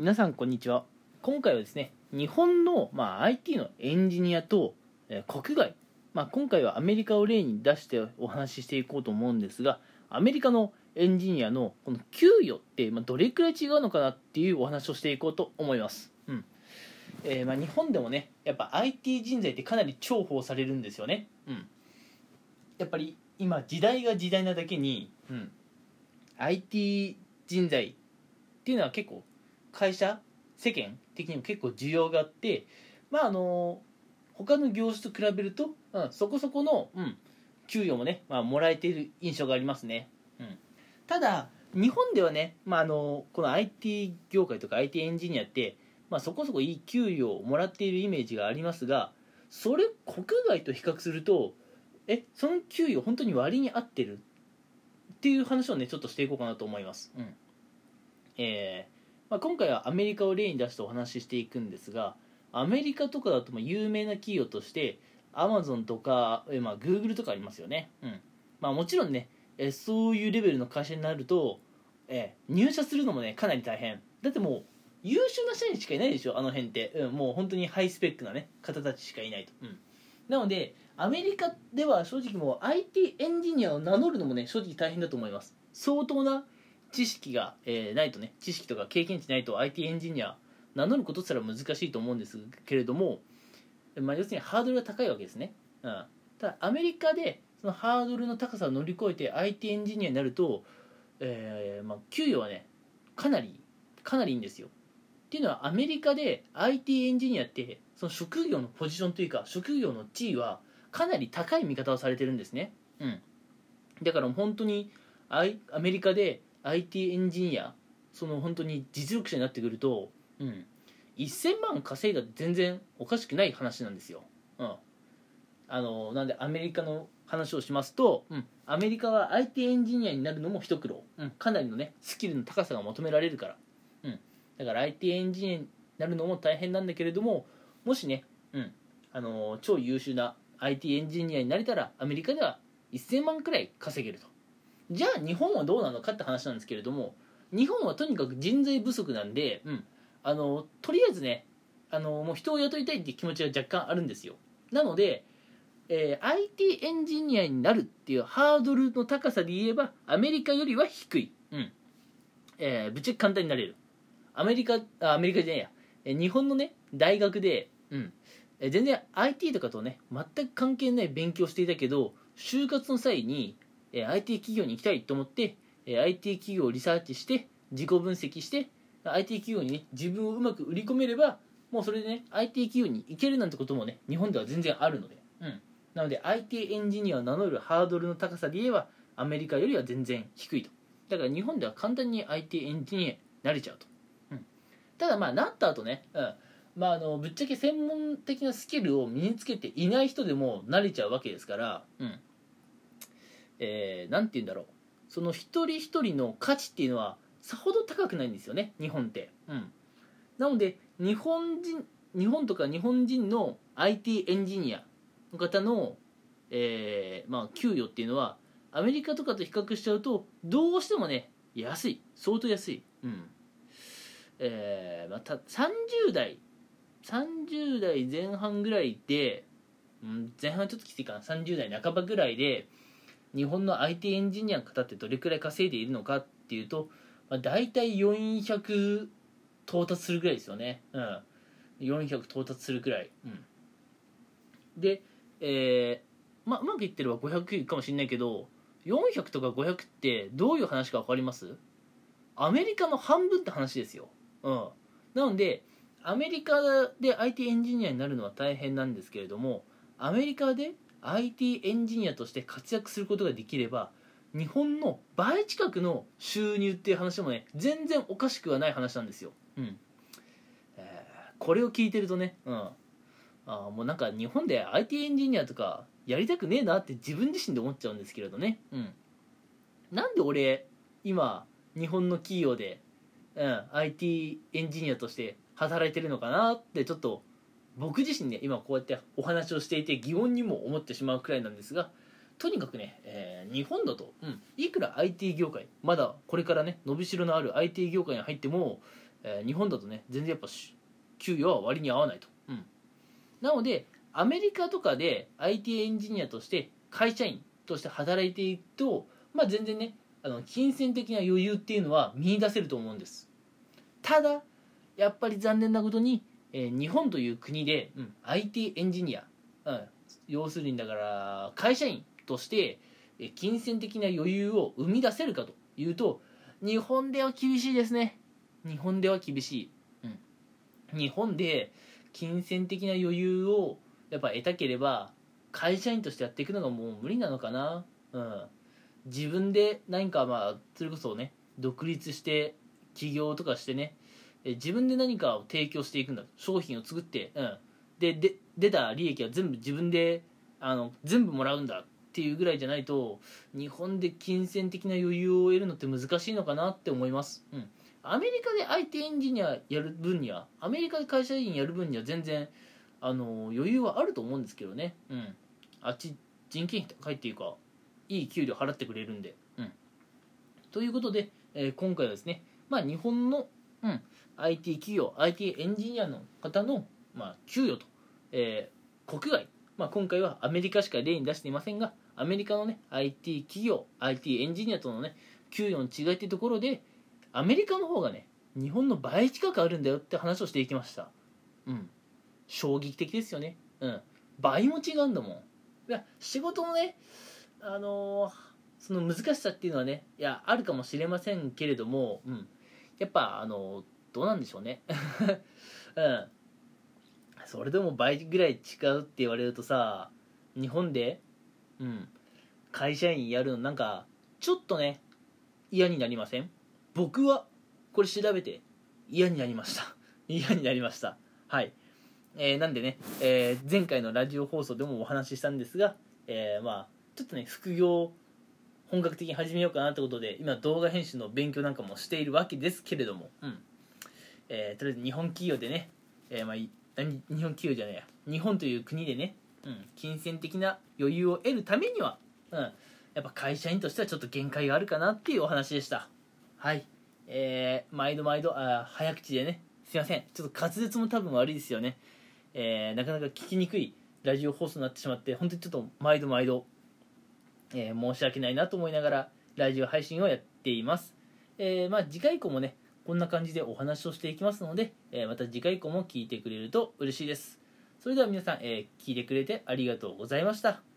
皆さんこんにちは。今回はですね日本の、まあ、IT のエンジニアと、えー国外、まあ、今回はアメリカを例に出してお話ししていこうと思うんですがアメリカのエンジニアのこの給与って、まあ、どれくらい違うのかなっていうお話をしていこうと思います、うん。えーまあ、日本でもねやっぱ IT 人材ってかなり重宝されるんですよね、うん、やっぱり今時代が時代なだけに、うん、IT 人材っていうのは結構会社世間的にも結構需要があってまああの他の業種と比べると、うん、そこそこの、うん、給与もね、まあ、もらえている印象がありますね、うん、ただ日本ではね、まあ、あのこの IT 業界とか IT エンジニアって、まあ、そこそこいい給与をもらっているイメージがありますがそれ国外と比較するとえその給与本当に割に合ってるっていう話をねちょっとしていこうかなと思います、うん。えーまあ、今回はアメリカを例に出してお話ししていくんですがアメリカとかだとまあ有名な企業としてアマゾンとか、えーまあ、グーグルとかありますよね、うん。まあ、もちろんね、えそういうレベルの会社になると、え入社するのもねかなり大変。だってもう優秀な社員しかいないでしょあの辺って、うん、もう本当にハイスペックなね方たちしかいないと、うん、なのでアメリカでは正直もう IT エンジニアを名乗るのもね正直大変だと思います。相当な知識が、えーないとね知識とか経験値ないと IT エンジニア名乗ることすら難しいと思うんですけれども、まあ、要するにハードルが高いわけですね、うん、ただアメリカでそのハードルの高さを乗り越えて IT エンジニアになると、えーまあ、給与はねかなりかなりいいんですよ。っていうのはアメリカで IT エンジニアってその職業のポジションというか職業の地位はかなり高い見方をされてるんですね。うん。だから本当にアメリカで IT エンジニアその本当に実力者になってくると、うん、1000万稼いだって全然おかしくない話なんですよ、うん、あのなんでアメリカの話をしますと、うん、アメリカは IT エンジニアになるのも一苦労、うん、かなりのねスキルの高さが求められるから、うん、だから IT エンジニアになるのも大変なんだけれどももしね、うん、あの超優秀な IT エンジニアになれたらアメリカでは1000万くらい稼げると。じゃあ日本はどうなのかって話なんですけれども日本はとにかく人材不足なんで、うん、あのとりあえずねあのもう人を雇いたいっていう気持ちが若干あるんですよ。なので、えー IT エンジニアになるっていうハードルの高さで言えばアメリカよりは低い、うん。えーぶっちゃけ簡単になれる。アメリカあアメリカじゃないや、えー日本のね大学で、うん。えー全然 IT とかとね全く関係ない勉強をしていたけど就活の際に、え IT 企業に行きたいと思って、え IT 企業をリサーチして自己分析して IT 企業にね自分をうまく売り込めればもうそれでね IT 企業に行けるなんてこともね日本では全然あるので、うん、なので IT エンジニアを名乗るハードルの高さで言えばアメリカよりは全然低いと。だから日本では簡単に IT エンジニアになれちゃうと、うん、ただまあなった後ね、うん。まあ、あのぶっちゃけ専門的なスキルを身につけていない人でもなれちゃうわけですから、うん。えーて言うんだろう。その一人一人の価値っていうのはさほど高くないんですよね。日本って、うん、なので日本人日本とか日本人の IT エンジニアの方の、えーまあ、給与っていうのはアメリカとかと比較しちゃうとどうしてもね安い。相当安い、うん。えーま、た30代。30代前半ぐらいで、うん、前半ちょっときついかな。30代半ばぐらいで日本の IT エンジニアの方ってどれくらい稼いでいるのかっていうと、まあ、大体400到達するぐらいですよね、うん、400到達するくらい、うん、で、えーまあ、うまくいってれば500かもしれないけど400とか500ってどういう話か分かります？アメリカの半分って話ですよ、うん、なのでアメリカで IT エンジニアになるのは大変なんですけれどもアメリカで IT エンジニアとして活躍することができれば日本の倍近くの収入っていう話もね全然おかしくはない話なんですよ、うん。えーこれを聞いてるとね、うん、あもうなんか日本で IT エンジニアとかやりたくねえなって自分自身で思っちゃうんですけれどね、うん、なんで俺今日本の企業で、うん、IT エンジニアとして働いてるのかなってちょっと僕自身ね今こうやってお話をしていて疑問にも思ってしまうくらいなんですがとにかくね、えー日本だと、うん、いくら IT 業界まだこれからね伸びしろのある IT 業界に入っても、えー日本だとね全然やっぱし給与は割に合わないと、うん、なのでアメリカとかで IT エンジニアとして会社員として働いていくと、まあ、全然ねあの金銭的な余裕っていうのは見出せると思うんです。ただやっぱり残念なことに、えー日本という国で、うん、IT エンジニア、うん、要するにだから会社員としてえー金銭的な余裕を生み出せるかというと日本では厳しいですね。日本では厳しい、うん、日本で金銭的な余裕をやっぱ得たければ会社員としてやっていくのがもう無理なのかな。うん。自分で何かまあそれこそね独立して起業とかしてねえ自分で何かを提供していくんだ。商品を作って、うん、でで出た利益は全部自分であの全部もらうんだっていうぐらいじゃないと日本で金銭的な余裕を得るのって難しいのかなって思います、うん、アメリカで IT エンジニアやる分にはアメリカで会社員やる分には全然あの余裕はあると思うんですけどね、うん、あっち人件費高いっていうかいい給料払ってくれるんで、うん、ということで、えー今回はですね、まあ、日本の、うん、IT 企業 IT エンジニアの方の、まあ、給与と、えー国外、まあ、今回はアメリカしか例に出していませんがアメリカのね IT 企業 IT エンジニアとのね給与の違いってところでアメリカの方がね日本の倍近くあるんだよって話をしていきました。うん。衝撃的ですよね。うん。倍も違うんだもん。いや仕事のねあのーその難しさっていうのはねいやあるかもしれませんけれども、うん、やっぱあのどうなんでしょうね。うん。それでも倍ぐらい違うって言われるとさ日本で、うん、会社員やるのなんかちょっとね嫌になりません？僕はこれ調べて嫌になりました。嫌になりました。はい、えーなんでね、えー前回のラジオ放送でもお話ししたんですが、えーまあちょっとね副業本格的に始めようかなってことで今動画編集の勉強なんかもしているわけですけれども、うん。えーとりあえず日本企業でね、えーまあ、日本企業じゃないや。日本という国でね、うん、金銭的な余裕を得るためには、うん、やっぱ会社員としてはちょっと限界があるかなっていうお話でした。はい。えー、毎度毎度あ早口でねすいません。ちょっと滑舌も多分悪いですよね。えーなかなか聞きにくいラジオ放送になってしまって本当にちょっと毎度毎度えー申し訳ないなと思いながらラジオ配信をやっています、えーまあ、次回以降もねこんな感じでお話をしていきますので、えーまた次回以降も聞いてくれると嬉しいです。それでは皆さん、えー聞いてくれてありがとうございました。